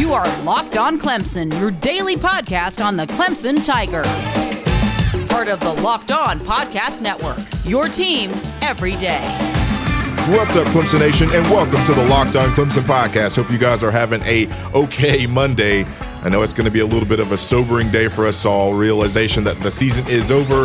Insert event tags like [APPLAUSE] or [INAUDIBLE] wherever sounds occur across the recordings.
You are Locked On Clemson, your daily podcast on the Clemson Tigers. Part of the Locked On Podcast Network, your team every day. What's up, Clemson Nation, and welcome to the Locked On Clemson podcast. Hope you guys are having a okay Monday. I know it's going to be a little bit of a sobering day for us all. Realization that the season is over,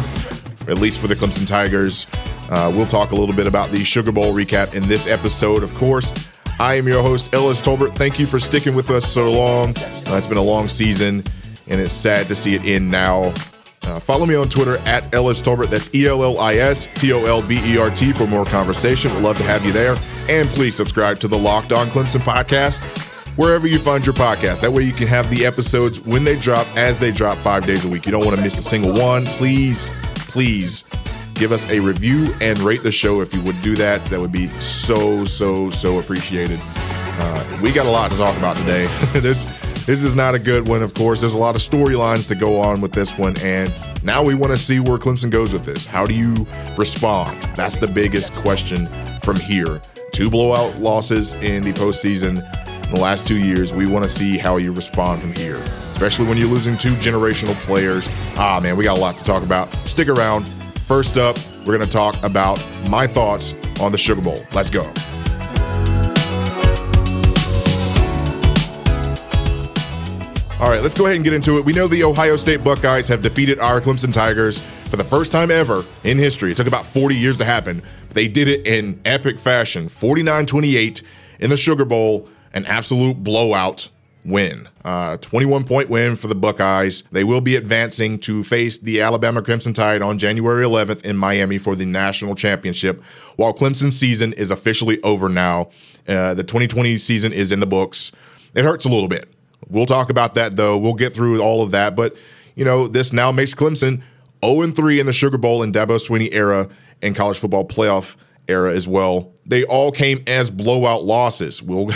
at least for the Clemson Tigers. Uh, we'll talk a little bit about the Sugar Bowl recap in this episode, of course. I am your host, Ellis Tolbert. Thank you for sticking with us so long. Uh, it's been a long season, and it's sad to see it end now. Uh, follow me on Twitter at Ellis Tolbert. That's E L L I S T O L B E R T for more conversation. We'd love to have you there. And please subscribe to the Locked On Clemson podcast wherever you find your podcast. That way you can have the episodes when they drop, as they drop five days a week. You don't want to miss a single one. Please, please give us a review and rate the show if you would do that. That would be so, so, so appreciated. Uh, we got a lot to talk about today. [LAUGHS] this this is not a good one, of course. There's a lot of storylines to go on with this one, and now we want to see where Clemson goes with this. How do you respond? That's the biggest question from here. Two blowout losses in the postseason in the last two years. We want to see how you respond from here, especially when you're losing two generational players. Ah, man, we got a lot to talk about. Stick around. First up, we're going to talk about my thoughts on the Sugar Bowl. Let's go. All right, let's go ahead and get into it. We know the Ohio State Buckeyes have defeated our Clemson Tigers for the first time ever in history. It took about 40 years to happen. But they did it in epic fashion 49 28 in the Sugar Bowl, an absolute blowout win. Uh, 21 point win for the Buckeyes. They will be advancing to face the Alabama Crimson Tide on January 11th in Miami for the national championship. While Clemson's season is officially over now, uh, the 2020 season is in the books. It hurts a little bit. We'll talk about that though. We'll get through all of that. But, you know, this now makes Clemson 0 3 in the Sugar Bowl and Dabo Swinney era and college football playoff era as well. They all came as blowout losses. We'll.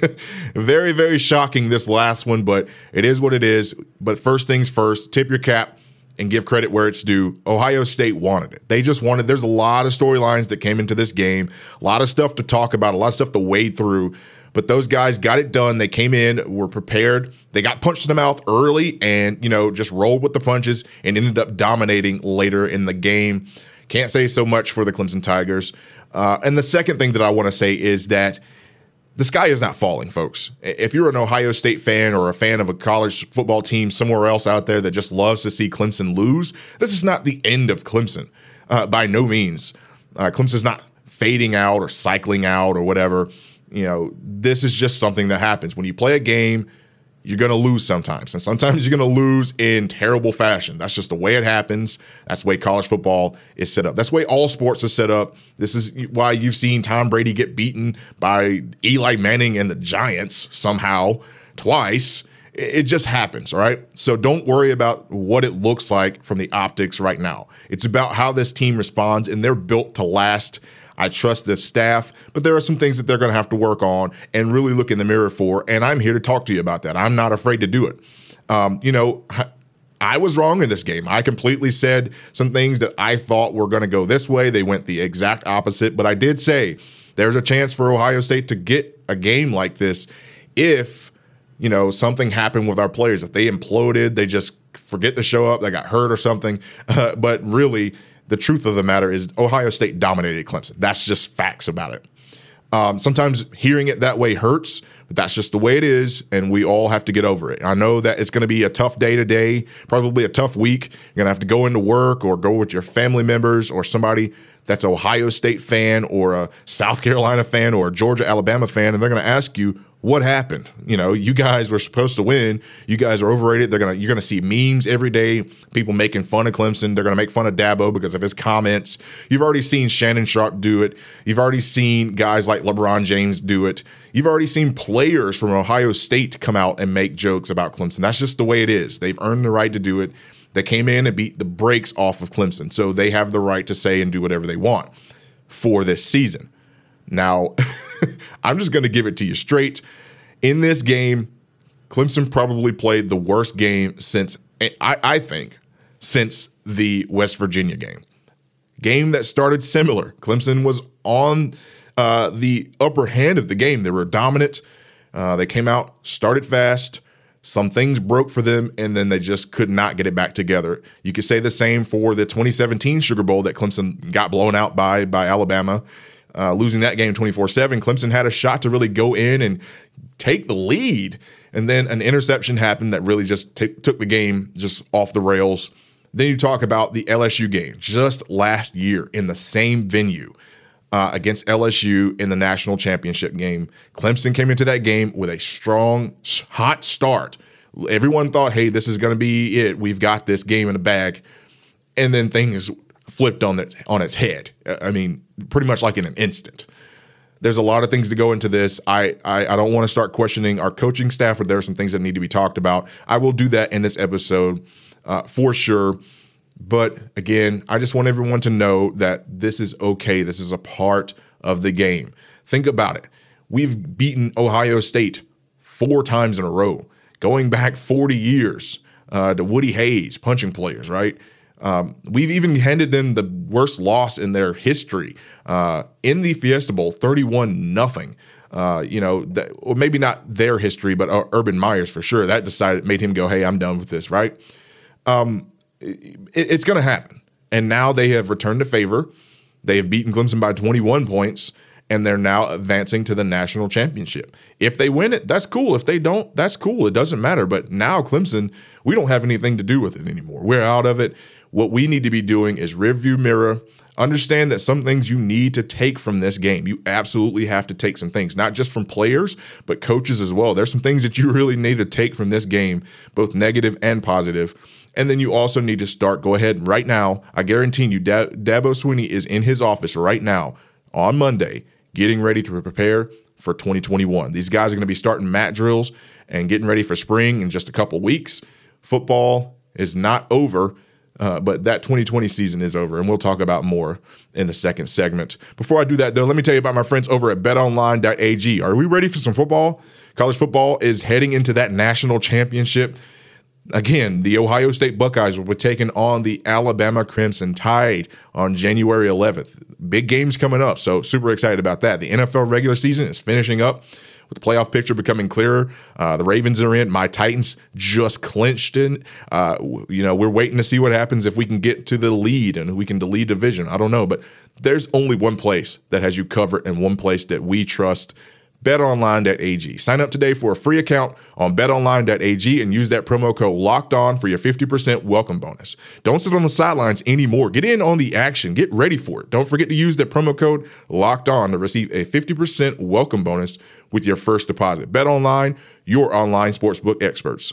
[LAUGHS] very, very shocking this last one, but it is what it is. But first things first, tip your cap and give credit where it's due. Ohio State wanted it. They just wanted, there's a lot of storylines that came into this game, a lot of stuff to talk about, a lot of stuff to wade through. But those guys got it done. They came in, were prepared. They got punched in the mouth early and, you know, just rolled with the punches and ended up dominating later in the game. Can't say so much for the Clemson Tigers. Uh, and the second thing that I want to say is that the sky is not falling, folks. If you're an Ohio State fan or a fan of a college football team somewhere else out there that just loves to see Clemson lose, this is not the end of Clemson uh, by no means. Uh, Clemson's not fading out or cycling out or whatever. You know, this is just something that happens. When you play a game, you're going to lose sometimes. And sometimes [LAUGHS] you're going to lose in terrible fashion. That's just the way it happens. That's the way college football is set up. That's the way all sports are set up. This is why you've seen Tom Brady get beaten by Eli Manning and the Giants somehow twice. It just happens, all right? So don't worry about what it looks like from the optics right now. It's about how this team responds, and they're built to last. I trust this staff, but there are some things that they're going to have to work on and really look in the mirror for. And I'm here to talk to you about that. I'm not afraid to do it. Um, you know, I was wrong in this game. I completely said some things that I thought were going to go this way. They went the exact opposite. But I did say there's a chance for Ohio State to get a game like this if, you know, something happened with our players. If they imploded, they just forget to show up, they got hurt or something. Uh, [LAUGHS] but really, the truth of the matter is Ohio State dominated Clemson. That's just facts about it. Um, sometimes hearing it that way hurts, but that's just the way it is, and we all have to get over it. I know that it's going to be a tough day today, probably a tough week. You're going to have to go into work or go with your family members or somebody that's Ohio State fan or a South Carolina fan or a Georgia Alabama fan, and they're going to ask you, what happened? You know, you guys were supposed to win. You guys are overrated. They're gonna you're gonna see memes every day, people making fun of Clemson. They're gonna make fun of Dabo because of his comments. You've already seen Shannon Sharpe do it. You've already seen guys like LeBron James do it. You've already seen players from Ohio State come out and make jokes about Clemson. That's just the way it is. They've earned the right to do it. They came in and beat the brakes off of Clemson. So they have the right to say and do whatever they want for this season. Now, [LAUGHS] I'm just going to give it to you straight. In this game, Clemson probably played the worst game since, I, I think, since the West Virginia game. Game that started similar. Clemson was on uh, the upper hand of the game. They were dominant. Uh, they came out, started fast. Some things broke for them, and then they just could not get it back together. You could say the same for the 2017 Sugar Bowl that Clemson got blown out by by Alabama, uh, losing that game 24 7. Clemson had a shot to really go in and take the lead, and then an interception happened that really just t- took the game just off the rails. Then you talk about the LSU game just last year in the same venue uh, against LSU in the national championship game. Clemson came into that game with a strong, hot start. Everyone thought, hey, this is going to be it. We've got this game in the bag. And then things flipped on its, on its head. I mean, pretty much like in an instant. There's a lot of things to go into this. I, I, I don't want to start questioning our coaching staff, but there are some things that need to be talked about. I will do that in this episode uh, for sure. But again, I just want everyone to know that this is okay. This is a part of the game. Think about it. We've beaten Ohio State four times in a row, going back 40 years uh, to Woody Hayes punching players, right? Um, we've even handed them the worst loss in their history uh, in the Fiesta Bowl, 31 nothing. Uh, you know, that, or maybe not their history, but uh, Urban Meyer's for sure. That decided made him go, "Hey, I'm done with this." Right? Um, it, it's going to happen. And now they have returned to favor. They have beaten Clemson by 21 points, and they're now advancing to the national championship. If they win it, that's cool. If they don't, that's cool. It doesn't matter. But now Clemson, we don't have anything to do with it anymore. We're out of it. What we need to be doing is rearview mirror. Understand that some things you need to take from this game. You absolutely have to take some things, not just from players, but coaches as well. There's some things that you [LAUGHS] really need to take from this game, both negative and positive. and then you also need to start, go ahead right now. I guarantee you, Dabo Swinney is in his office right now on Monday, getting ready to prepare for 2021. These guys are going to be starting mat drills and getting ready for spring in just a couple weeks. Football is not over. Uh, but that 2020 season is over, and we'll talk about more in the second segment. Before I do that, though, let me tell you about my friends over at betonline.ag. Are we ready for some football? College football is heading into that national championship Again, the Ohio State Buckeyes will be taking on the Alabama Crimson Tide on January 11th. Big games coming up, so super excited about that. The NFL regular season is finishing up with the playoff picture becoming clearer. Uh, the Ravens are in. My Titans just clinched in. Uh, you know, we're waiting to see what happens if we can get to the lead and we can lead division. I don't know, but there's only one place that has you covered and one place that we trust betonline.ag. Sign up today for a free account on betonline.ag and use that promo code locked on for your 50% welcome bonus. Don't sit on the sidelines anymore. Get in on the action. Get ready for it. Don't forget to use that promo code locked on to receive a 50% welcome bonus with your first deposit. BetOnline, your online sportsbook experts.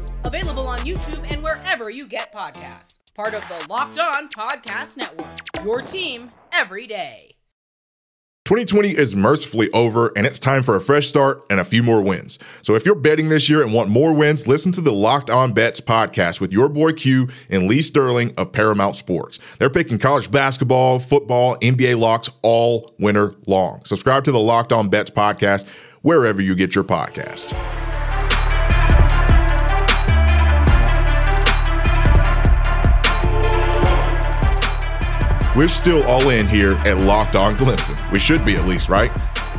Available on YouTube and wherever you get podcasts. Part of the Locked On Podcast Network. Your team every day. 2020 is mercifully over, and it's time for a fresh start and a few more wins. So, if you're betting this year and want more wins, listen to the Locked On Bets podcast with your boy Q and Lee Sterling of Paramount Sports. They're picking college basketball, football, NBA locks all winter long. Subscribe to the Locked On Bets podcast wherever you get your podcast. We're still all in here at Locked On Clemson. We should be at least, right?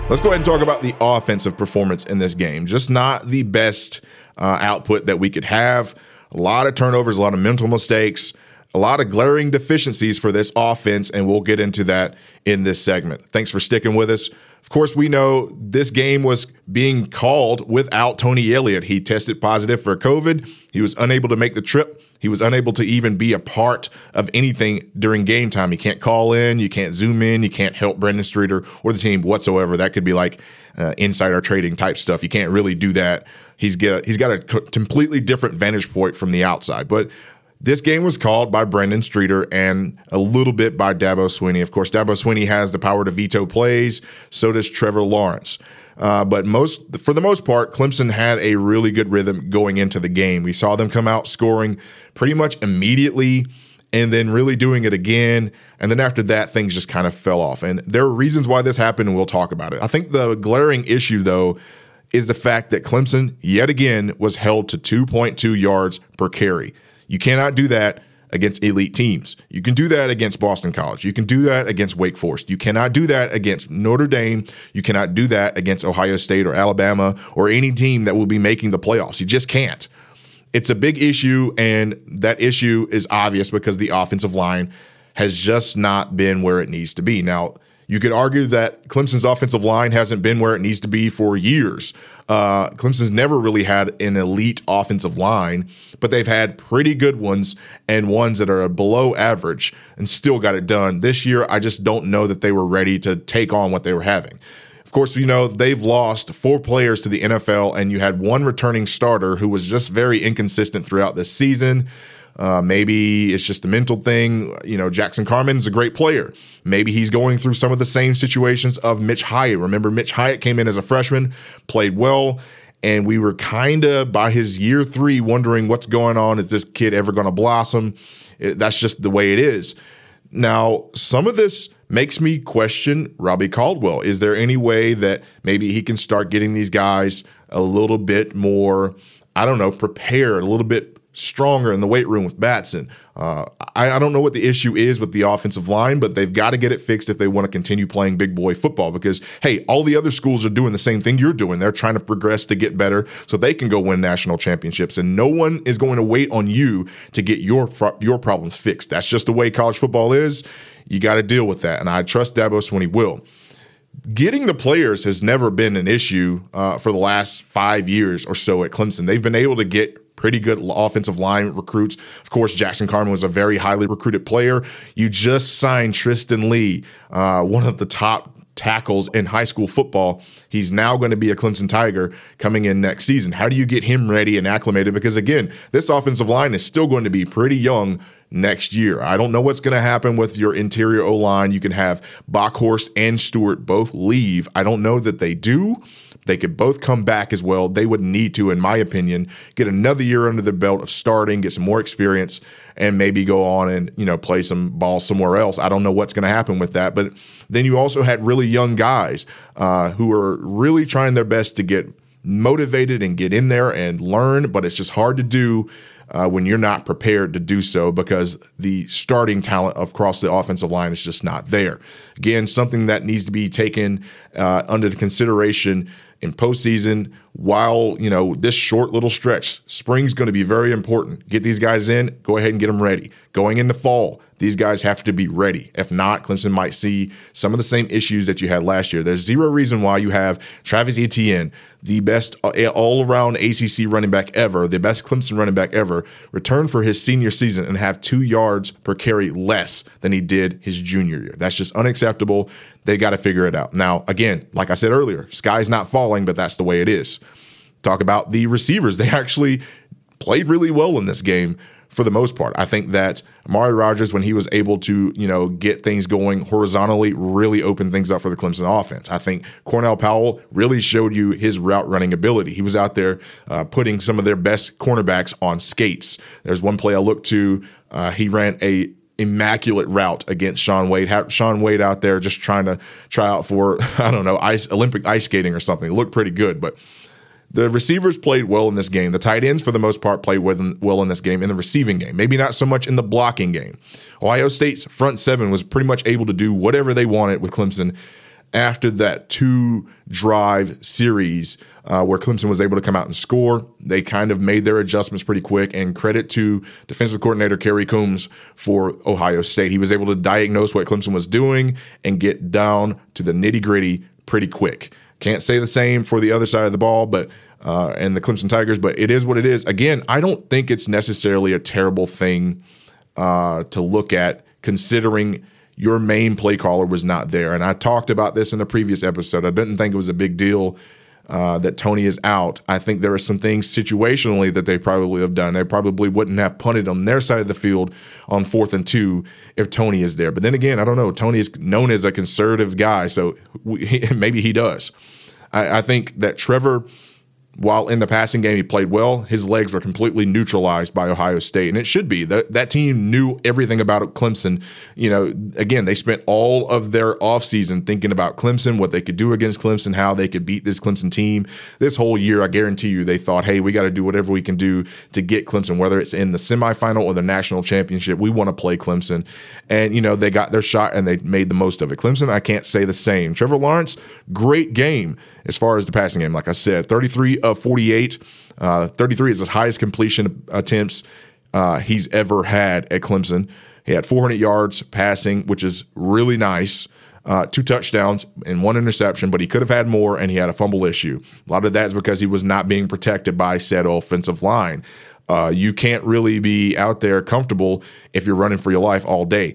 Let's go ahead and talk about the offensive performance in this game. Just not the best uh, output that we could have. A lot of turnovers, a lot of mental mistakes, a lot of glaring deficiencies for this offense, and we'll get into that in this segment. Thanks for sticking with us. Of course, we know this game was being called without Tony Elliott. He tested positive for COVID. He was unable to make the trip. He was unable to even be a part of anything during game time. He can't call in, you can't zoom in, you can't help Brandon Streeter or the team whatsoever. That could be like uh, insider trading type stuff. You can't really do that. He's get he's got a completely different vantage point from the outside. But this game was called by Brandon Streeter and a little bit by Dabo Swinney. Of course, Dabo Swinney has the power to veto plays. So does Trevor Lawrence. Uh, but most, for the most part, Clemson had a really good rhythm going into the game. We saw them come out scoring pretty much immediately and then really doing it again. And then after that, things just kind of fell off. And there are reasons why this happened, and we'll talk about it. I think the glaring issue, though, is the fact that Clemson, yet again, was held to 2.2 yards per carry. You cannot do that against elite teams. You can do that against Boston College. You can do that against Wake Forest. You cannot do that against Notre Dame. You cannot do that against Ohio State or Alabama or any team that will be making the playoffs. You just can't. It's a big issue, and that issue is obvious because the offensive line has just not been where it needs to be. Now, you could argue that Clemson's offensive line hasn't been where it needs to be for years. Uh, Clemson's never really had an elite offensive line, but they've had pretty good ones and ones that are below average and still got it done. This year, I just don't know that they were ready to take on what they were having. Of course, you know, they've lost four players to the NFL, and you had one returning starter who was just very inconsistent throughout this season. Uh, maybe it's just a mental thing. You know, Jackson Carman's a great player. Maybe he's going through some of the same situations of Mitch Hyatt. Remember, Mitch Hyatt came in as a freshman, played well, and we were kind of by his year three wondering what's going on. Is this kid ever going to blossom? It, that's just the way it is. Now, some of this makes me question Robbie Caldwell. Is there any way that maybe he can start getting these guys a little bit more, I don't know, prepared, a little bit stronger in the weight room with Batson? Uh, I, I, don't know what the issue is with the offensive line, but they've got to get it fixed if they want to continue playing big boy football. Because hey, all the other schools are doing the same thing you're doing. They're trying to progress to get better so they can go win national championships, and no one is going to wait on you to get your your problems fixed. That's just the way college football is. You got to deal with that, and I trust Dabo Swinney will getting the players has never been an issue uh, for the last five years or so at Clemson. They've been able to get pretty good offensive line recruits. Of course, Jackson Carman was a very highly recruited player. You just signed Tristan Leigh, uh, one of the top tackles in high school football. He's now going to be a Clemson Tiger coming in next season. How do you get him ready and acclimated? Because again, this offensive line is still going to be pretty young next year. I don't know what's going to happen with your interior O line. You can have Bockhorst and Stewart both leave. I don't know that they do. They could both come back as well. They would need to, in my opinion, get another year under their belt of starting, get some more experience, and maybe go on and you know play some ball somewhere else. I don't know what's going to happen with that. But then you also had really young guys uh, who are really trying their best to get motivated and get in there and learn, but it's just hard to do uh, when you're not prepared to do so because the starting talent across the offensive line is just not there. Again, something that needs to be taken uh, under consideration in postseason while you know this short little stretch spring's going to be very important. Get these guys in go ahead and get them ready. Going into fall these guys have to be ready if not clemson might see some of the same issues that you had last year there's zero reason why you have travis etienne the best uh, all-around acc running back ever the best clemson running back ever return for his senior season and have two yards per carry less than he did his junior year that's just unacceptable they got to figure it out. Now, again, like I said earlier, sky's not falling, but that's the way it is. Talk about the receivers. They [LAUGHS] actually played really well in this game for the most part. I think that Amari Rogers, when he was able to, you know, get things going horizontally, really opened things up for the Clemson offense. I think Cornell Powell really showed you his route running ability. He was out there uh, putting some of their best cornerbacks on skates. There's one play I looked to. Uh, he ran a immaculate route against Shaun Wade. Have Shaun Wade out there just trying to try out for [LAUGHS] I don't know ice Olympic ice skating or something. It looked pretty good, but the receivers played well in this game. The tight ends, for the most part, played well in this game in the receiving game. Maybe not so much in the blocking game. Ohio State's front seven was pretty much able to do whatever they wanted with Clemson after that two drive series uh, where Clemson was able to come out and score. They kind of made their adjustments pretty quick. And credit to defensive coordinator Kerry Coombs for Ohio State. He was able to diagnose what Clemson was doing and get down to the nitty gritty pretty quick. Can't say the same for the other side of the ball, but uh, and the Clemson Tigers, but it is what it is. Again, I don't think it's necessarily a terrible thing uh, to look at considering your main play caller was not there. And I talked about this in a previous episode. I didn't think it was a big deal uh, that Tony is out. I think there are some things situationally that they probably have done. They probably wouldn't have punted on their side of the field on fourth and two if Tony is there. But then again, I don't know. Tony is known as a conservative guy, so we, [LAUGHS] maybe he does. I, I think that Trevor while in the passing game he played well, his legs were completely neutralized by Ohio State, and it should be that that team knew everything about Clemson. You know, again, they spent all of their offseason thinking about Clemson, what they could do against Clemson, how they could beat this Clemson team. This whole year, I guarantee you, they thought, "Hey, we got to do whatever we can do to get Clemson, whether it's in the semifinal or the national championship. We want to play Clemson." And you know, they got their shot and they made the most of it. Clemson, I can't say the same. Trevor Lawrence, great game as far as the passing game. Like I said, 33 of 48. Uh, 33 is his highest completion attempts uh, he's ever had at Clemson. He had 400 yards passing, which is really nice. Uh, two touchdowns and one interception, but he could have had more, and he had a fumble issue. A lot of that is because he was not being protected by said offensive line. Uh, you can't really be out there comfortable if you're running for your life all day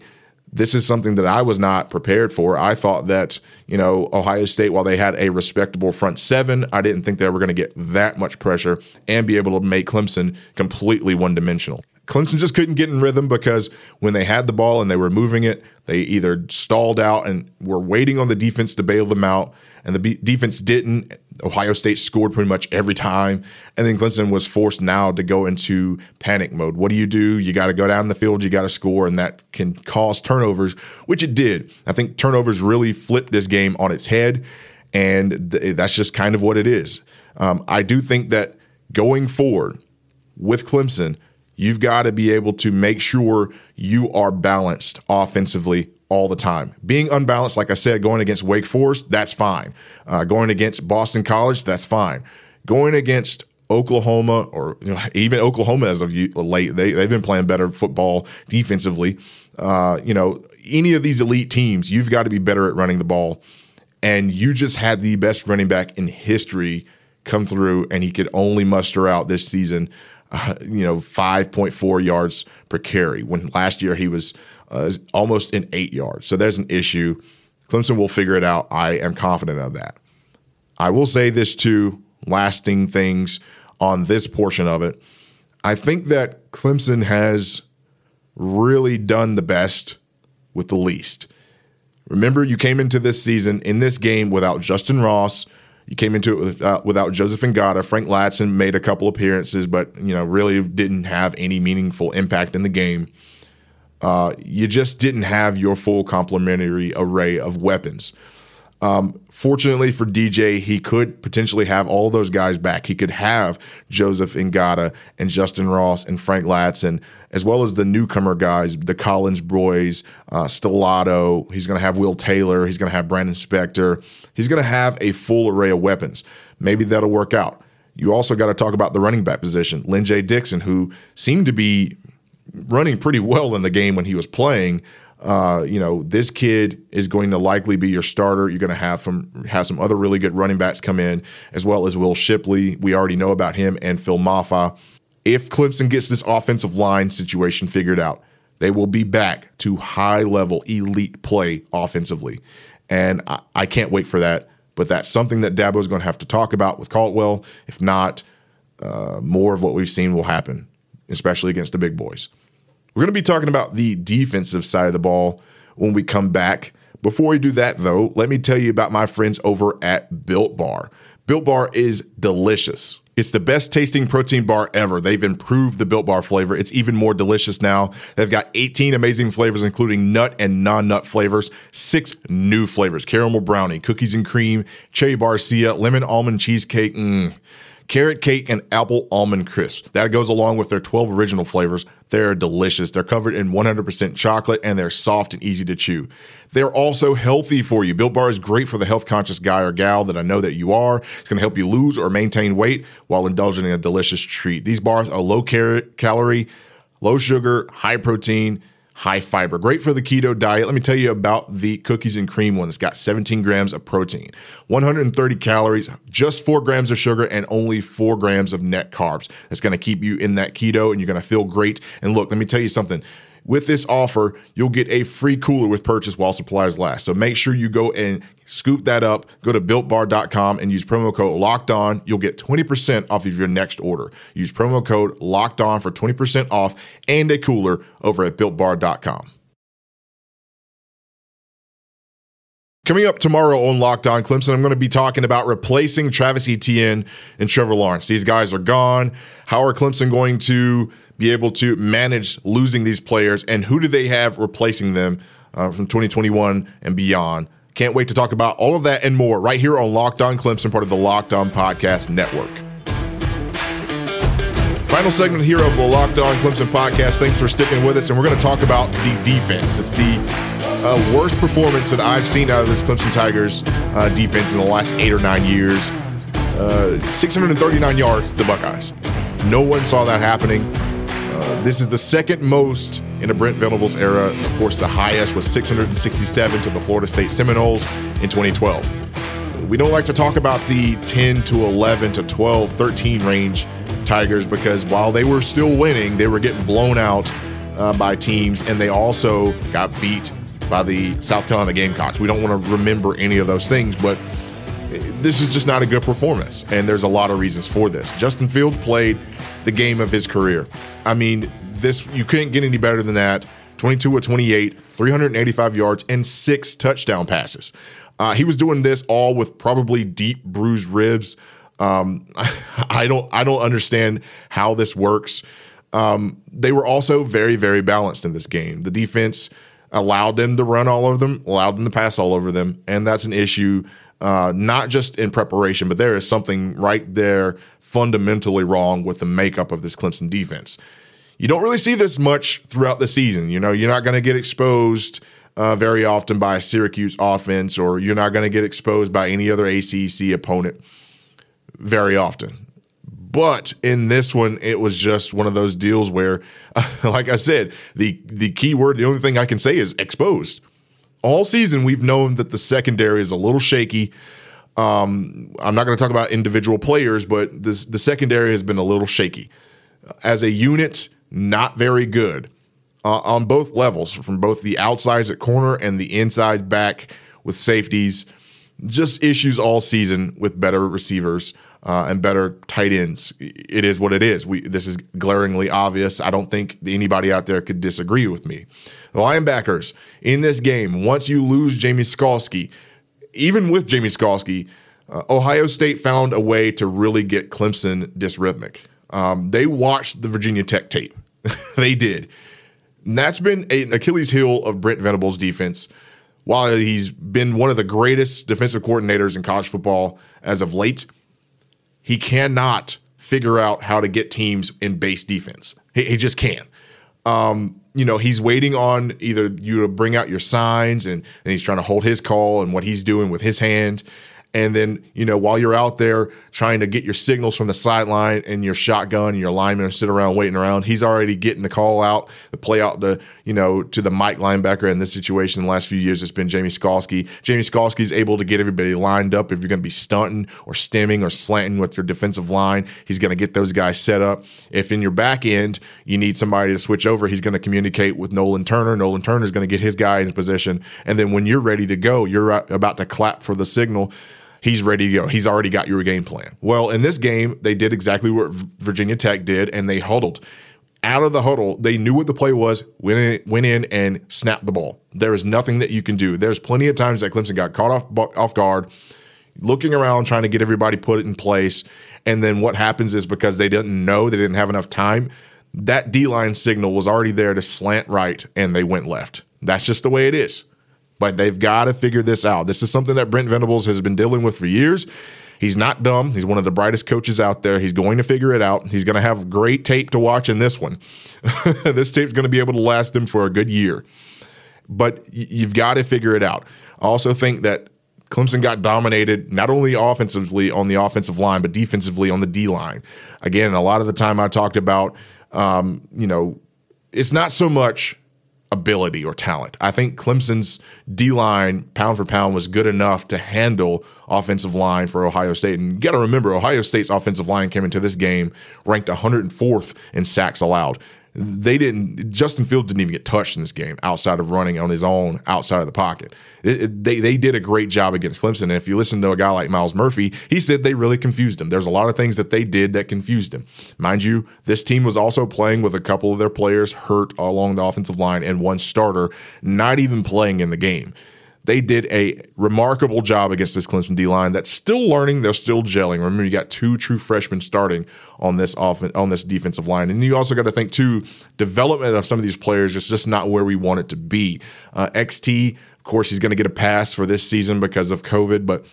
this is something that I was not prepared for. I thought that, you know, Ohio State, while they had a respectable front seven, I didn't think they were going to get that much pressure and be able to make Clemson completely one dimensional. Clemson just couldn't get in rhythm because when they had the ball and they were moving it, they either stalled out and were waiting on the defense to bail them out, and the defense didn't. Ohio State scored pretty much every time, and then Clemson was forced now to go into panic mode. What do you do? You got to go down the field, you got to score, and that can cause turnovers, which it did. I think turnovers really flipped this game on its head, and th- that's just kind of what it is. Um, I do think that going forward with Clemson You've got to be able to make sure you are balanced offensively all the time. Being unbalanced, like I said, going against Wake Forest, that's fine. Uh, going against Boston College, that's fine. Going against Oklahoma or you know, even Oklahoma as of late, they, they've been playing better football defensively. Uh, you know, any of these elite teams, you've got to be better at running the ball. And you just had the best running back in history come through, and he could only muster out this season uh, you know, 5.4 yards per carry when last year he was uh, almost in eight yards. So there's an issue. Clemson will figure it out. I am confident of that. I will say this too, lasting things on this portion of it. I think that Clemson has really done the best with the least. Remember, you came into this season in this game without Justin Ross, you came into it uh, without Joseph Ngata. Frank Ladson made a couple appearances, but you know really didn't have any meaningful impact in the game. Uh, you just didn't have your full complementary array of weapons. Um, fortunately for DJ, he could potentially have all those guys back. He could have Joseph Ngata and Justin Ross and Frank Ladson, as well as the newcomer guys, the Collins boys, uh. He's going to have Will Taylor. He's going to have Brannon Spector. He's going to have a full array of weapons. Maybe that'll work out. You also got to talk about the running back position. Lyn-J Dixon, who seemed to be running pretty well in the game when he was playing, uh, you know, this kid is going to likely be your starter. You're going to have some have some other really good running backs come in, as well as Will Shipley. We already know about him and Phil Mafah. If Clemson gets this offensive line situation figured out, they will be back to high level elite play offensively, and I, I can't wait for that. But that's something that Dabo is going to have to talk about with Caldwell. If not, uh, more of what we've seen will happen, especially against the big boys. We're going to be talking about the defensive side of the ball when we come back. Before we do that, though, let me tell you about my friends over at Built Bar. Built Bar is delicious. It's the best tasting protein bar ever. They've improved the Built Bar flavor. It's even more delicious now. They've got 18 amazing flavors, including nut and non nut flavors, six new flavors caramel brownie, cookies and cream, cherry barcia, lemon almond cheesecake. Mm carrot cake, and apple almond crisp. That goes along with their 12 original flavors. They're delicious. They're covered in 100% chocolate and they're soft and easy to chew. They're also healthy for you. Built Bar is great for the health conscious guy or gal that I know that you are. It's going to help you lose or maintain weight while indulging in a delicious treat. These bars are low calorie, low sugar, high protein high fiber. Great for the keto diet. Let me tell you about the cookies and cream one. It's got 17 grams of protein, 130 calories, just four grams of sugar, and only four grams of net carbs. That's going to keep you in that keto and you're going to feel great. And look, let me tell you something. With this offer, you'll get a free cooler with purchase while supplies last. So make sure you go and scoop that up. Go to builtbar.com and use promo code locked on. You'll get 20% off of your next order. Use promo code locked on for 20% off and a cooler over at builtbar.com. Coming up tomorrow on Locked On Clemson, I'm going to be talking about replacing Travis Etienne and Trevor Lawrence. These guys are gone. How are Clemson going to be able to manage losing these players, and who do they have replacing them uh, from 2021 and beyond? Can't wait to talk about all of that and more right here on Locked On Clemson, part of the Locked On Podcast Network. Final segment here of the Locked On Clemson podcast. Thanks for sticking with us, and we're going to talk about the defense. It's the uh, worst performance that I've seen out of this Clemson Tigers uh, defense in the last eight or nine years. Uh, 639 yards, the Buckeyes. No one saw that happening. Uh, this is the second most in the Brent Venables era. Of course, the highest was 667 to the Florida State Seminoles in 2012. We don't like to talk about the 10 to 11 to 12, 13 range Tigers because while they were still winning, they were getting blown out uh, by teams, and they also got beat by the South Carolina Gamecocks. We don't want to remember any of those things, but this is just not a good performance, and there's a lot of reasons for this. Justin Fields played the game of his career. I mean, this you couldn't get any better than that. 22 of 28, 385 yards, and six touchdown passes. Uh, he was doing this all with probably deep bruised ribs. Um, [LAUGHS] I don't I don't understand how this works. Um, they were also very very balanced in this game. The defense allowed them to run all over them, allowed them to pass all over them, and that's an issue. Uh, not just in preparation, but there is something right there fundamentally wrong with the makeup of this Clemson defense. You don't really see this much throughout the season. You know, you're not going to get exposed uh, very often by a Syracuse offense, or you're not going to get exposed by any other ACC opponent very often. But in this one, it was just one of those deals where, [LAUGHS] like I said, the the key word, the only thing I can say is exposed. All season, we've known that the secondary is a little shaky. Um, I'm not going to talk about individual players, but this, the secondary has been a little shaky. As a unit, not very good uh, on both levels, from both the outsides at corner and the inside back with safeties. Just issues all season with better receivers uh, and better tight ends. It is what it is. We this is glaringly obvious. I don't think anybody out there could disagree with me. The linebackers in this game, once you lose Jamie Skalski, even with Jamie Skalski, uh, Ohio State found a way to really get Clemson dysrhythmic. Um, they watched the Virginia Tech tape. [LAUGHS] they did. And that's been an Achilles heel of Brent Venables' defense. While he's been one of the greatest defensive coordinators in college football as of late, he cannot figure out how to get teams in base defense. He, he just can't. Um, you know, he's waiting on either you to bring out your signs and, and he's trying to hold his call and what he's doing with his hand and then, you know, while you're out there trying to get your signals from the sideline and your shotgun and your lineman sitting around waiting around, he's already getting the call out, the play out the, you know, to the Mike linebacker in this situation in the last few years. It's been Jamie Skalski. Jamie Skalski is able to get everybody lined up. If you're going to be stunting or stemming or slanting with your defensive line, he's going to get those guys set up. If in your back end you need somebody to switch over, he's going to communicate with Nolan Turner. Nolan Turner is going to get his guy in position. And then when you're ready to go, you're about to clap for the signal he's ready to go. He's already got your game plan. Well, in this game, they did exactly what Virginia Tech did, and they huddled. Out of the huddle, they knew what the play was, went in, went in and snapped the ball. There is nothing that you can do. There's plenty of times that Clemson got caught off off guard, looking around trying to get everybody put in place, and then what happens is because they didn't know, they didn't have enough time, that D line signal was already there to slant right, and they went left. That's just the way it is but they've got to figure this out. This is something that Brent Venables has been dealing with for years. He's not dumb. He's one of the brightest coaches out there. He's going to figure it out. He's going to have great tape to watch in this one. [LAUGHS] this tape's going to be able to last him for a good year. But you've got to figure it out. I also think that Clemson got dominated not only offensively on the offensive line, but defensively on the D line. Again, a lot of the time I talked about, um, you know, it's not so much ability or talent. I think Clemson's D line, pound for pound, was good enough to handle offensive line for Ohio State. And you got to remember, Ohio State's offensive line came into this game ranked 104th in sacks allowed they didn't. Justin Fields didn't even get touched in this game outside of running on his own outside of the pocket. It, it, they they did a great job against Clemson. And if you listen to a guy like Myles Murphy, he said they really confused him. There's a lot of things that they did that confused him. Mind you, this team was also playing with a couple of their players hurt along the offensive line and one starter not even playing in the game they did a remarkable job against this Clemson D line that's still learning. They're still gelling. Remember, you got two true freshmen starting on this off- on this defensive line, and you also got to think too development of some of these players is just not where we want it to be. Uh, XT, of course, he's going to get a pass for this season because of COVID, but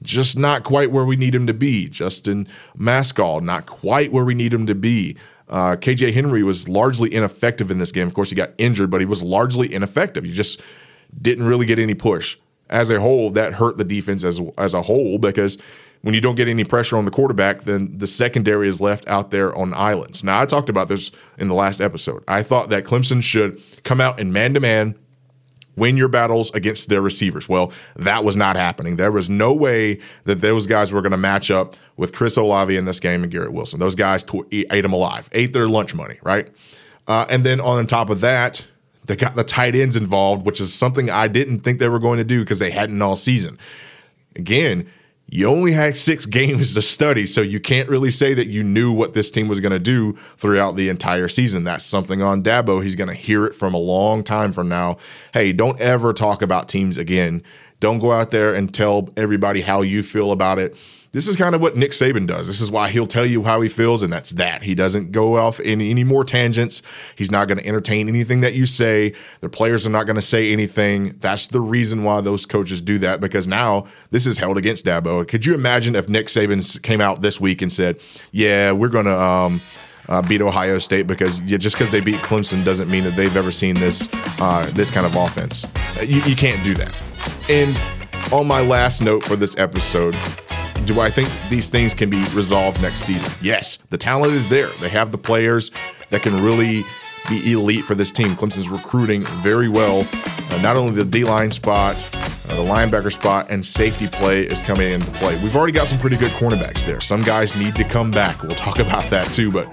just not quite where we need him to be. Justin Mascoll, not quite where we need him to be. Uh, KJ Henry was largely ineffective in this game. Of course, he got injured, but he was largely ineffective. He just didn't really get any push. As a whole, that hurt the defense as as a whole because when you don't get any pressure on the quarterback, then the secondary is left out there on islands. Now, I talked about this in the last episode. I thought that Clemson should come out in man to man win your battles against their receivers. Well, that was not happening. There was no way that those guys were going to match up with Chris Olave in this game and Garrett Wilson. Those guys ate them alive, ate their lunch money, right? Uh, and then on top of that, they got the tight ends involved, which is something I didn't think they were going to do because they hadn't all season. Again, you only had six [LAUGHS] games to study, so you can't really say that you knew what this team was going to do throughout the entire season. That's something on Dabo. He's going to hear it from a long time from now. Hey, don't ever talk about teams again. Don't go out there and tell everybody how you feel about it this is kind of what Nick Saban does. This is why he'll tell you how he feels, and that's that. He doesn't go off in any more tangents. He's not going to entertain anything that you say. The players are not going to say anything. That's the reason why those coaches do that because now this is held against Dabo. Could you imagine if Nick Saban came out this week and said, "Yeah, we're going to." Um, uh, beat Ohio State because yeah, just because they beat Clemson doesn't mean that they've ever seen this uh, this kind of offense. You, you can't do that. And on my last note for this episode, do I think these things can be resolved next season? Yes, the talent is there. They have the players that can really be elite for this team. Clemson's recruiting very well. Uh, not only the D line spot, uh, the linebacker spot, and safety play is coming into play. We've already got some pretty good cornerbacks there. Some guys need to come back. We'll talk about that too. But,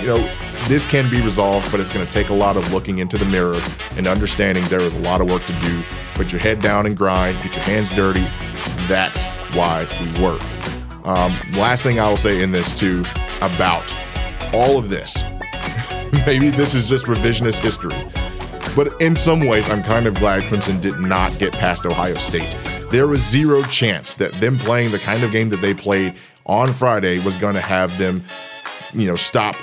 you know, this can be resolved, but it's going to take a lot of looking into the mirror and understanding there is a lot of work to do. Put your head down and grind, get your hands dirty. That's why we work. Um, last thing I will say in this too about all of this, [LAUGHS] maybe this is just revisionist history, but in some ways, I'm kind of glad Clemson did not get past Ohio State. There was zero chance that them playing the kind of game that they played on Friday was going to have them, you know, stop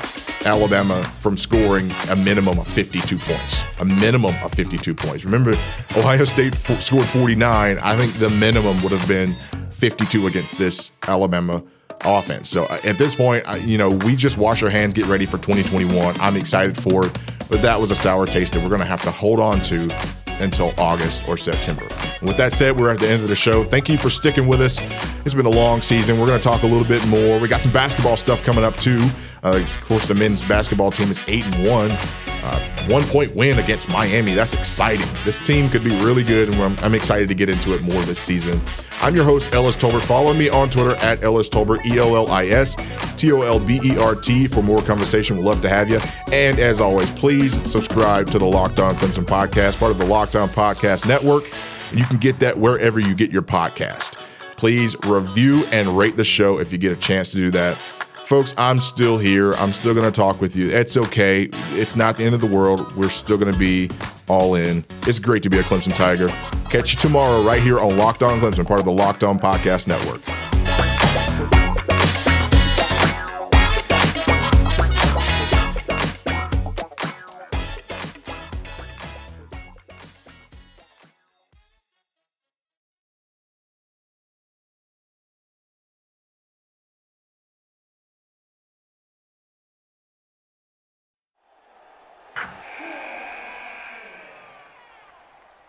Alabama from scoring a minimum of 52 points. A minimum of 52 points. Remember, Ohio State f- scored 49. I think the minimum would have been 52 against this Alabama offense. So uh, at this point, you know, we just wash our hands, get ready for 2021. I'm excited for it, but that was a sour taste that we're going to have to hold on to until August or September. With that said, we're at the end of the show. Thank you for sticking with us. It's been a long season. We're going to talk a little bit more. We got some basketball stuff coming up too. Uh, of course, the men's basketball team is eight and one. Uh, one point win against Miami. That's exciting. This team could be really good, and I'm, I'm excited to get into it more this season. I'm your host, Ellis Tolbert. Follow me on Twitter at Ellis Tolbert, E L L I S T O L B E R T, for more conversation. We'd love to have you. And as always, please subscribe to the Locked On Clemson podcast, part of the Locked On Podcast Network. You can get that wherever you get your podcast. Please review and rate the show if you get a chance to do that. Folks, I'm still here. I'm still going to talk with you. It's okay. It's not the end of the world. We're still going to be all in. It's great to be a Clemson Tiger. Catch you tomorrow right here on Locked On Clemson, part of the Locked On Podcast Network.